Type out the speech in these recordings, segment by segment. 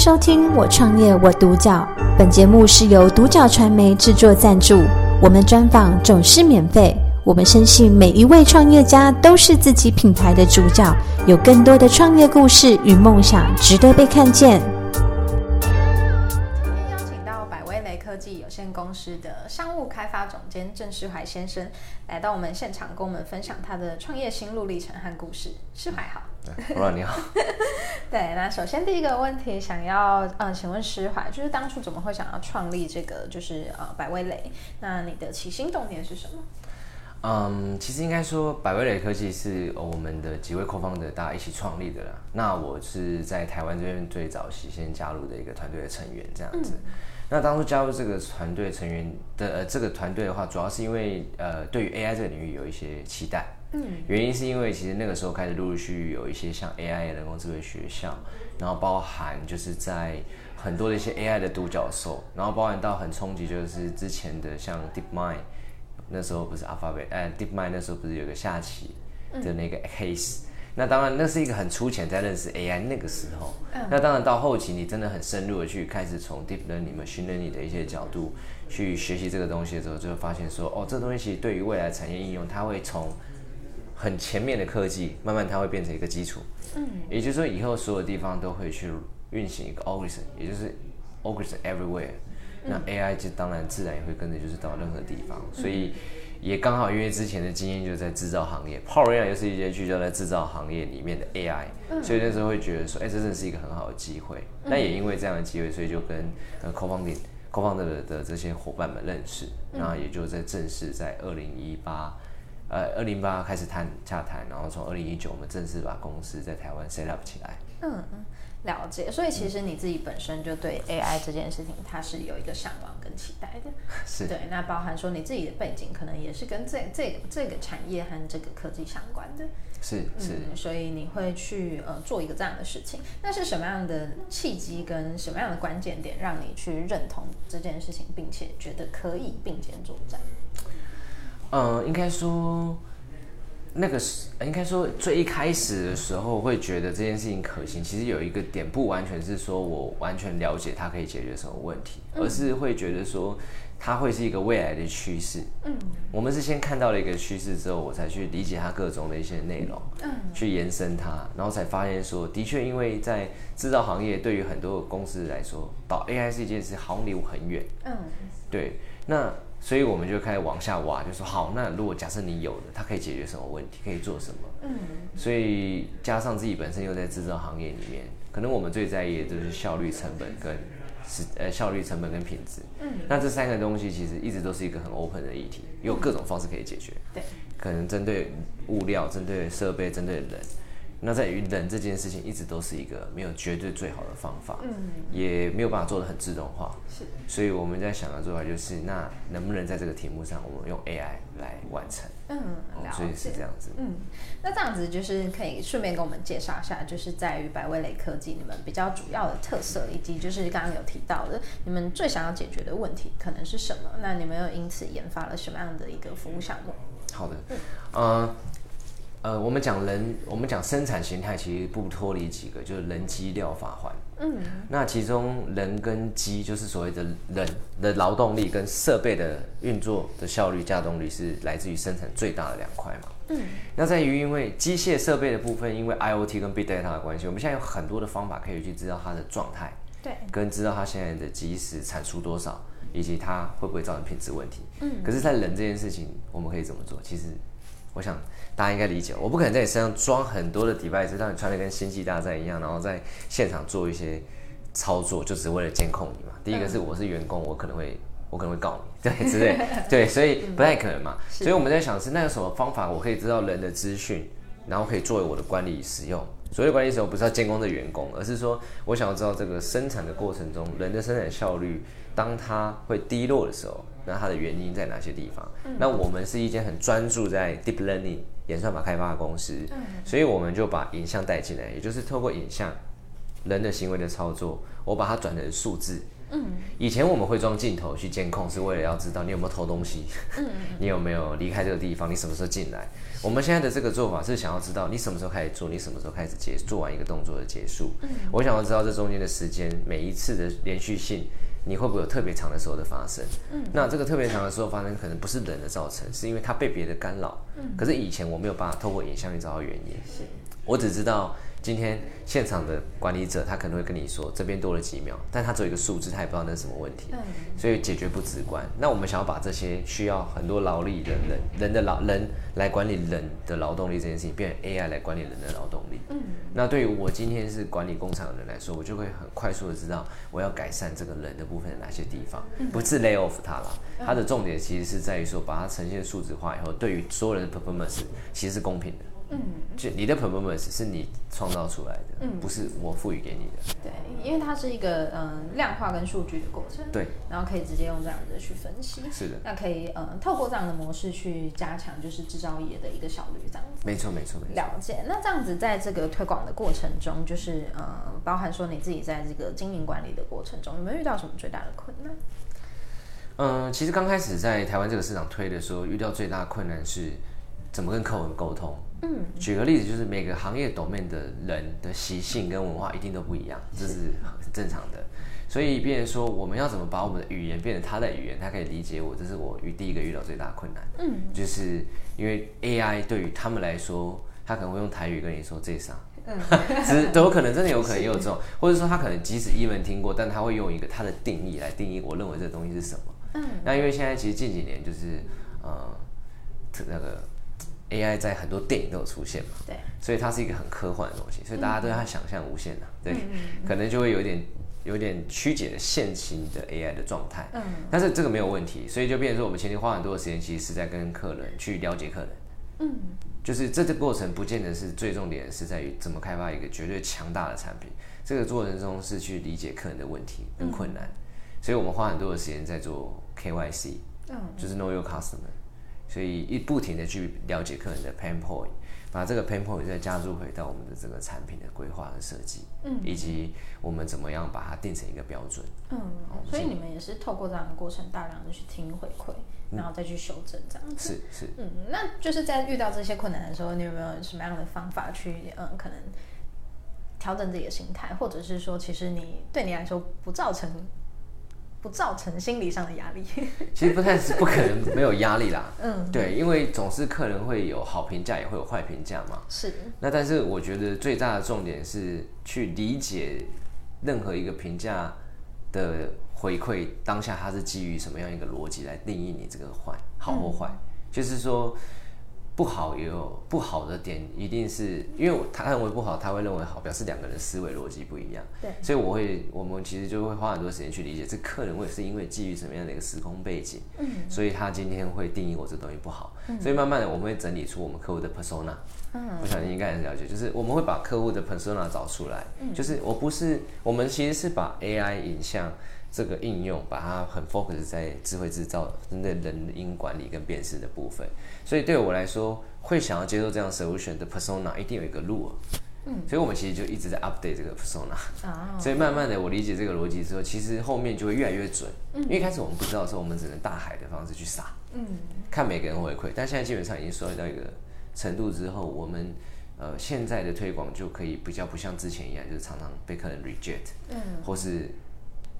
收听《我创业我独角》，本节目是由独角传媒制作赞助，我们专访总是免费。我们深信每一位创业家都是自己品牌的主角，有更多的创业故事与梦想值得被看见。今天邀请到百威雷科技有限公司的商务开发总监郑世怀先生来到我们现场，跟我们分享他的创业心路历程和故事。世怀好。罗老你好，对，那首先第一个问题，想要呃，请问施怀，就是当初怎么会想要创立这个就是呃百威蕾？那你的起心动念是什么？嗯，其实应该说百威磊科技是我们的几位 co-founder 大家一起创立的啦。那我是在台湾这边最早期先加入的一个团队的成员，这样子。那当初加入这个团队成员的呃这个团队的话，主要是因为呃对于 AI 这个领域有一些期待。嗯，原因是因为其实那个时候开始陆陆续续有一些像 AI 人工智慧学校，然后包含就是在很多的一些 AI 的独角兽，然后包含到很冲击，就是之前的像 DeepMind，那时候不是 Alphabet，哎，DeepMind 那时候不是有个下棋的那个 case，那当然那是一个很粗浅在认识 AI 那个时候，那当然到后期你真的很深入的去开始从 Deep Learning、Machine Learning 的一些角度去学习这个东西的时候，就会发现说，哦，这东西其实对于未来产业应用，它会从很前面的科技，慢慢它会变成一个基础。嗯，也就是说，以后所有地方都会去运行一个 algorithm，也就是 algorithm everywhere。那 AI 就当然自然也会跟着，就是到任何地方。所以也刚好因为之前的经验就在制造行业，Power AI 又是一些聚焦在制造行业里面的 AI，所以那时候会觉得说，哎，这真的是一个很好的机会。那也因为这样的机会，所以就跟呃 co-founding co-founder 的这些伙伴们认识，然后也就在正式在二零一八。呃，二零八开始谈洽谈，然后从二零一九我们正式把公司在台湾 set up 起来。嗯嗯，了解。所以其实你自己本身就对 AI 这件事情，它是有一个向往跟期待的。是。对，那包含说你自己的背景，可能也是跟这这个这个产业和这个科技相关的。是是。所以你会去呃做一个这样的事情，那是什么样的契机跟什么样的关键点，让你去认同这件事情，并且觉得可以并肩作战？嗯，应该说，那个是应该说最一开始的时候会觉得这件事情可行。其实有一个点不完全是说我完全了解它可以解决什么问题，而是会觉得说它会是一个未来的趋势。嗯，我们是先看到了一个趋势之后，我才去理解它各种的一些内容，嗯，去延伸它，然后才发现说，的确，因为在制造行业，对于很多公司来说，导 AI 是一件事，好像离我很远。嗯，对，那。所以我们就开始往下挖，就说好，那如果假设你有的，它可以解决什么问题，可以做什么？嗯，所以加上自己本身又在制造行业里面，可能我们最在意的就是效率、成本跟是呃效率、成本跟品质。嗯，那这三个东西其实一直都是一个很 open 的议题，有各种方式可以解决。对，可能针对物料、针对设备、针对人。那在于人这件事情，一直都是一个没有绝对最好的方法，嗯，也没有办法做的很自动化，是，所以我们在想的做法就是，那能不能在这个题目上，我们用 AI 来完成，嗯，所以是这样子，嗯，那这样子就是可以顺便跟我们介绍一下，就是在于百威雷科技你们比较主要的特色，以及就是刚刚有提到的，你们最想要解决的问题可能是什么？那你们又因此研发了什么样的一个服务项目？好的，嗯。呃，我们讲人，我们讲生产形态，其实不脱离几个，就是人机料法环。嗯，那其中人跟机，就是所谓的人的劳动力跟设备的运作的效率、稼动率，是来自于生产最大的两块嘛。嗯，那在于因为机械设备的部分，因为 IOT 跟 Big Data 的关系，我们现在有很多的方法可以去知道它的状态，对，跟知道它现在的即时产出多少，以及它会不会造成品质问题。嗯，可是，在人这件事情，我们可以怎么做？其实。我想大家应该理解，我不可能在你身上装很多的 device，让你穿的跟星际大战一样，然后在现场做一些操作，就只为了监控你嘛。第一个是我是员工，我可能会我可能会告你，对之类，对，所以不太可能嘛。所以我们在想是那有什么方法，我可以知道人的资讯，然后可以作为我的管理使用。所谓管理使用，不是要监控的员工，而是说我想要知道这个生产的过程中，人的生产效率，当它会低落的时候。那它的原因在哪些地方？那我们是一间很专注在 deep learning 演算法开发的公司，嗯所以我们就把影像带进来，也就是透过影像人的行为的操作，我把它转成数字，嗯，以前我们会装镜头去监控，是为了要知道你有没有偷东西，嗯，你有没有离开这个地方，你什么时候进来。我们现在的这个做法是想要知道你什么时候开始做，你什么时候开始结做完一个动作的结束。嗯，我想要知道这中间的时间，每一次的连续性，你会不会有特别长的时候的发生？嗯，那这个特别长的时候发生，可能不是人的造成，是因为它被别的干扰。嗯，可是以前我没有办法透过影像去找到原因。是，我只知道。今天现场的管理者，他可能会跟你说这边多了几秒，但他只有一个数字，他也不知道那是什么问题，所以解决不直观。那我们想要把这些需要很多劳力的人，人的劳人来管理人的劳动力这件事情，变成 AI 来管理人的劳动力。嗯，那对于我今天是管理工厂的人来说，我就会很快速的知道我要改善这个人的部分哪些地方，不是 lay off 他了。它的重点其实是在于说，把它呈现数字化以后，对于所有人的 performance 其实是公平的。嗯，就你的 performance 是你创造出来的，嗯，不是我赋予给你的。对，因为它是一个嗯量化跟数据的过程。对，然后可以直接用这样子去分析。是的。那可以嗯透过这样的模式去加强就是制造业的一个效率，这样子。没错没错没错。了解。那这样子在这个推广的过程中，就是呃包含说你自己在这个经营管理的过程中，有没有遇到什么最大的困难？嗯，其实刚开始在台湾这个市场推的时候，遇到最大的困难是怎么跟客户沟通。嗯，举个例子，就是每个行业 domain 的人的习性跟文化一定都不一样，这是很正常的。所以，别人说我们要怎么把我们的语言变成他的语言，他可以理解我，这是我遇第一个遇到最大的困难。嗯，就是因为 AI 对于他们来说，他可能会用台语跟你说这啥，嗯，只都有可能，真的有可能也有这种，或者说他可能即使英文听过，但他会用一个他的定义来定义我认为这个东西是什么。嗯，那因为现在其实近几年就是呃，那个。AI 在很多电影都有出现嘛，对，所以它是一个很科幻的东西，所以大家对它想象无限的，对，可能就会有点有点曲解的现行的 AI 的状态，嗯，但是这个没有问题，所以就变成说我们前期花很多的时间，其实是在跟客人去了解客人，嗯，就是这个过程不见得是最重点，是在于怎么开发一个绝对强大的产品，这个过程中是去理解客人的问题跟困难，所以我们花很多的时间在做 KYC，嗯，就是 Know Your Customer。所以一不停的去了解客人的 pain point，把这个 pain point 再加入回到我们的这个产品的规划和设计，嗯，以及我们怎么样把它定成一个标准，嗯，所以你们也是透过这样的过程，大量的去听回馈，然后再去修正这样子，是是，嗯，那就是在遇到这些困难的时候，你有没有什么样的方法去，嗯，可能调整自己的心态，或者是说，其实你对你来说不造成。不造成心理上的压力，其实不太是不可能没有压力啦。嗯，对，因为总是客人会有好评价，也会有坏评价嘛。是。那但是我觉得最大的重点是去理解任何一个评价的回馈当下，它是基于什么样一个逻辑来定义你这个坏好或坏，就是说。不好也有不好的点，一定是因为他认为不好，他会认为好，表示两个人思维逻辑不一样。对，所以我会，我们其实就会花很多时间去理解，这客人会是因为基于什么样的一个时空背景，嗯，所以他今天会定义我这东西不好。嗯，所以慢慢的我们会整理出我们客户的 persona。嗯，我想你应该很了解，就是我们会把客户的 persona 找出来。嗯，就是我不是，我们其实是把 AI 影像。这个应用把它很 focus 在智慧制造、针对人因管理跟辨识的部分，所以对我来说，会想要接受这样 solution 的 persona 一定有一个路，嗯，所以我们其实就一直在 update 这个 persona，啊，所以慢慢的我理解这个逻辑之后，其实后面就会越来越准，嗯，因为一开始我们不知道的时候，我们只能大海的方式去撒，嗯，看每个人回馈，但现在基本上已经收到一个程度之后，我们呃现在的推广就可以比较不像之前一样，就是常常被客人 reject，嗯，或是。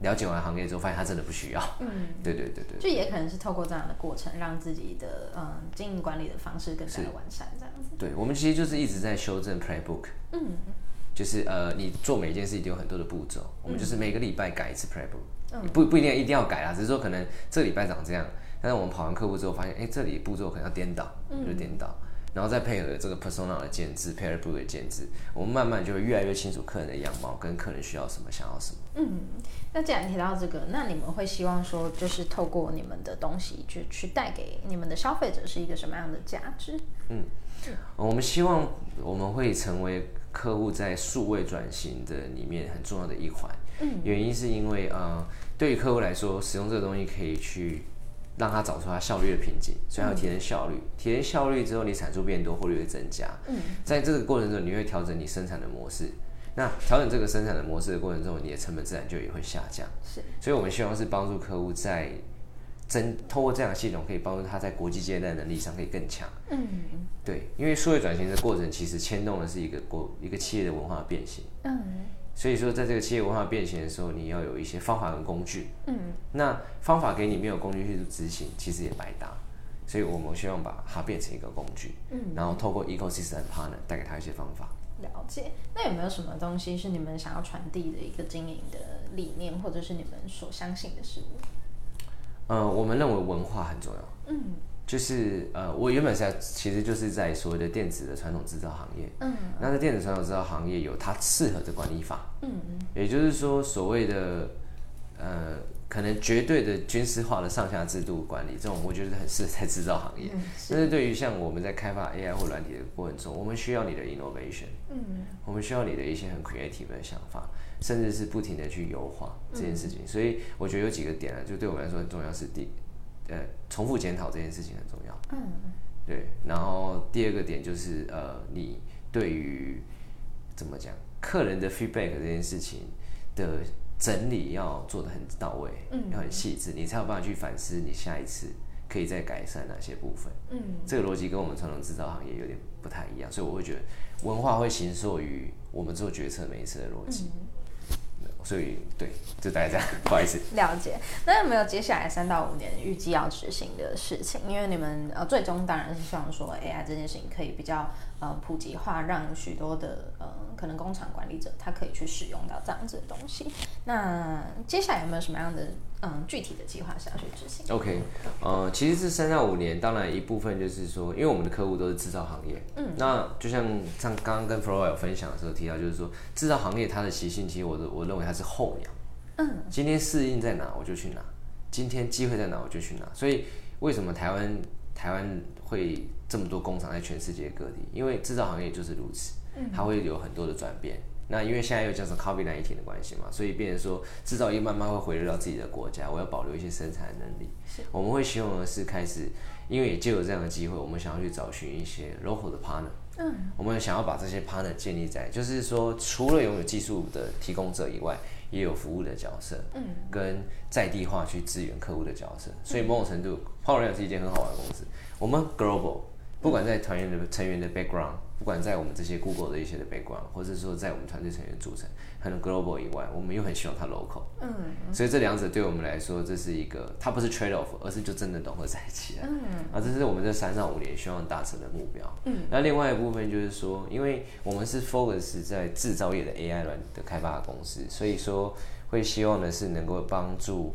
了解完行业之后，发现他真的不需要。嗯，对对对对，就也可能是透过这样的过程，让自己的嗯经营管理的方式更加的完善，这样子。对，我们其实就是一直在修正 playbook。嗯，就是呃，你做每一件事一定有很多的步骤，我们就是每个礼拜改一次 playbook，嗯不不一定一定要改啦，只是说可能这礼拜长这样，但是我们跑完客户之后发现，哎，这里步骤可能要颠倒，就颠倒。然后再配合这个 persona 的建制，pair book 的建制，我们慢慢就会越来越清楚客人的样貌，跟客人需要什么，想要什么。嗯，那既然提到这个，那你们会希望说，就是透过你们的东西，就去带给你们的消费者是一个什么样的价值？嗯，我们希望我们会成为客户在数位转型的里面很重要的一环。嗯，原因是因为呃，对于客户来说，使用这个东西可以去。让他找出他效率的瓶颈，所以要提升效率。提升效率之后，你产出变多，获利会增加。嗯，在这个过程中，你会调整你生产的模式，那调整这个生产的模式的过程中，你的成本自然就也会下降。是，所以我们希望是帮助客户在增通过这样的系统，可以帮助他在国际接待能力上可以更强。嗯对，因为数位转型的过程，其实牵动的是一个国一个企业的文化变形。嗯所以说，在这个企业文化变形的时候，你要有一些方法跟工具。嗯，那方法给你，没有工具去执行，其实也白搭。所以我们希望把它变成一个工具，嗯，然后透过 ecosystem partner 带给他一些方法。了解。那有没有什么东西是你们想要传递的一个经营的理念，或者是你们所相信的事物？呃，我们认为文化很重要。嗯就是呃，我原本是在，其实就是在所谓的电子的传统制造行业。嗯那在电子传统制造行业有它适合的管理法，嗯也就是说，所谓的呃，可能绝对的军事化的上下制度管理，这种我觉得很适合在制造行业。嗯但是对于像我们在开发 AI 或软体的过程中，我们需要你的 innovation，嗯我们需要你的一些很 creative 的想法，甚至是不停的去优化这件事情。所以我觉得有几个点啊，就对我们来说很重要是第，呃，重复检讨这件事情很重要。嗯对，然后第二个点就是呃，你对于怎么讲客人的 feedback 这件事情的整理要做得很到位，嗯要很细致，你才有办法去反思你下一次可以再改善哪些部分。嗯这个逻辑跟我们传统制造行业有点不太一样，所以我会觉得文化会形塑于我们做决策每一次的逻辑。嗯所以对，就大概这样，不好意思。了解。那有没有接下来三到五年预计要执行的事情？因为你们呃最终当然是希望说 AI 这件事情可以比较呃普及化，让许多的呃可能工厂管理者他可以去使用到这样子的东西。那接下来有没有什么样的嗯具体的计划是要去执行？OK，呃，其实这三到五年，当然一部分就是说，因为我们的客户都是制造行业，嗯，那就像像刚刚跟 Flora 有分享的时候提到，就是说制造行业它的习性，其实我的我认为它是候鸟，嗯，今天适应在哪我就去哪，今天机会在哪我就去哪，所以为什么台湾台湾会这么多工厂在全世界各地？因为制造行业就是如此，它会有很多的转变。那因为现在又加上 COVID 1 9的关系嘛，所以变成说制造业慢慢会回流到自己的国家，我要保留一些生产能力。我们会希望的是开始，因为也就有这样的机会，我们想要去找寻一些 local 的 partner。嗯，我们想要把这些 partner 建立在，就是说除了拥有技术的提供者以外，也有服务的角色，嗯，跟在地化去支援客户的角色。所以某种程度 p o w e r 是一间很好玩的公司。我们 global，不管在团员的成员的 background，不管在我们这些 Google 的一些的 background，或者说在我们团队成员组成，很 global 以外，我们又很希望它 local。嗯所以这两者对我们来说，这是一个，它不是 trade off，而是就真的融合在一起了。嗯啊，这是我们这三到五年希望达成的目标。嗯，那另外一部分就是说，因为我们是 focus 在制造业的 AI 软的开发公司，所以说会希望的是能够帮助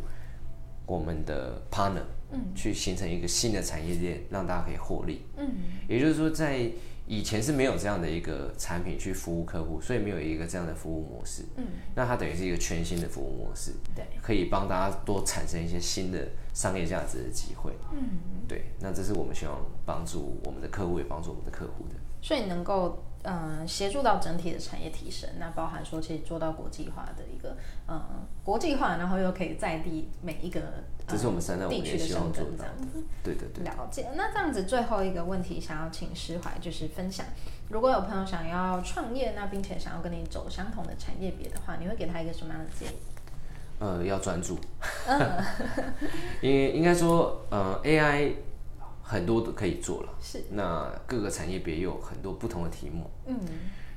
我们的 partner，嗯，去形成一个新的产业链，让大家可以获利。嗯也就是说，在以前是没有这样的一个产品去服务客户，所以没有一个这样的服务模式。嗯，那它等于是一个全新的服务模式，对，可以帮大家多产生一些新的商业价值的机会。嗯，对，那这是我们希望帮助我们的客户，也帮助我们的客户的。所以能够嗯、呃协助到整体的产业提升，那包含说其实做到国际化的一个嗯、呃国际化，然后又可以在地每一个、呃、这是我们三到五地区的年希望做生根这样到的。对对对。了解，那这样子最后一个问题，想要请施怀就是分享，如果有朋友想要创业，那并且想要跟你走相同的产业别的话，你会给他一个什么样的建议？呃，要专注。因为应该说，呃，AI 很多都可以做了，是，那各个产业别又有很多不同的题目，嗯。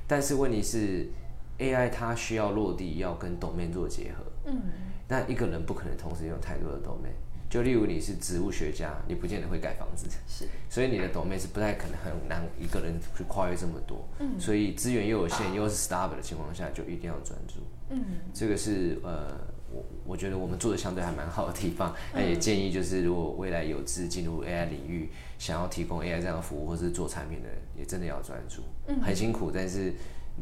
但是问题是，AI 它需要落地，要跟 domain 做结合。嗯。那一个人不可能同时拥有太多的 domain。就例如你是植物学家，你不见得会盖房子，是，所以你的 domain 是不太可能很难一个人去跨越这么多。嗯。所以资源又有限，又是 startup 的情况下，就一定要专注。嗯。这个是呃，我我觉得我们做的相对还蛮好的地方。那也建议就是，如果未来有志进入 AI 领域，想要提供 AI 这样的服务或是做产品的人，也真的要专注。嗯很辛苦，但是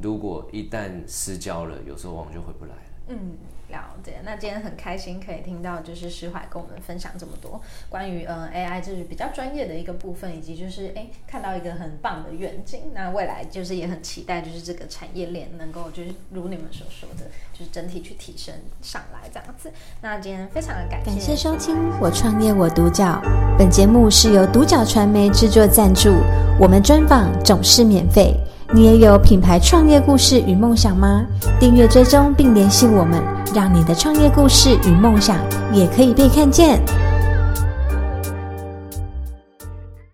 如果一旦失焦了，有时候往往就回不来了。嗯，了解。那今天很开心可以听到，就是石怀跟我们分享这么多关于嗯 AI 就是比较专业的一个部分，以及就是哎看到一个很棒的愿景。那未来就是也很期待，就是这个产业链能够就是如你们所说的，就是整体去提升上来这样子。那今天非常的感谢，感谢收听《我创业我独角》。本节目是由独角传媒制作赞助，我们专访总是免费。你也有品牌创业故事与梦想吗？订阅追踪并联系我们，让你的创业故事与梦想也可以被看见。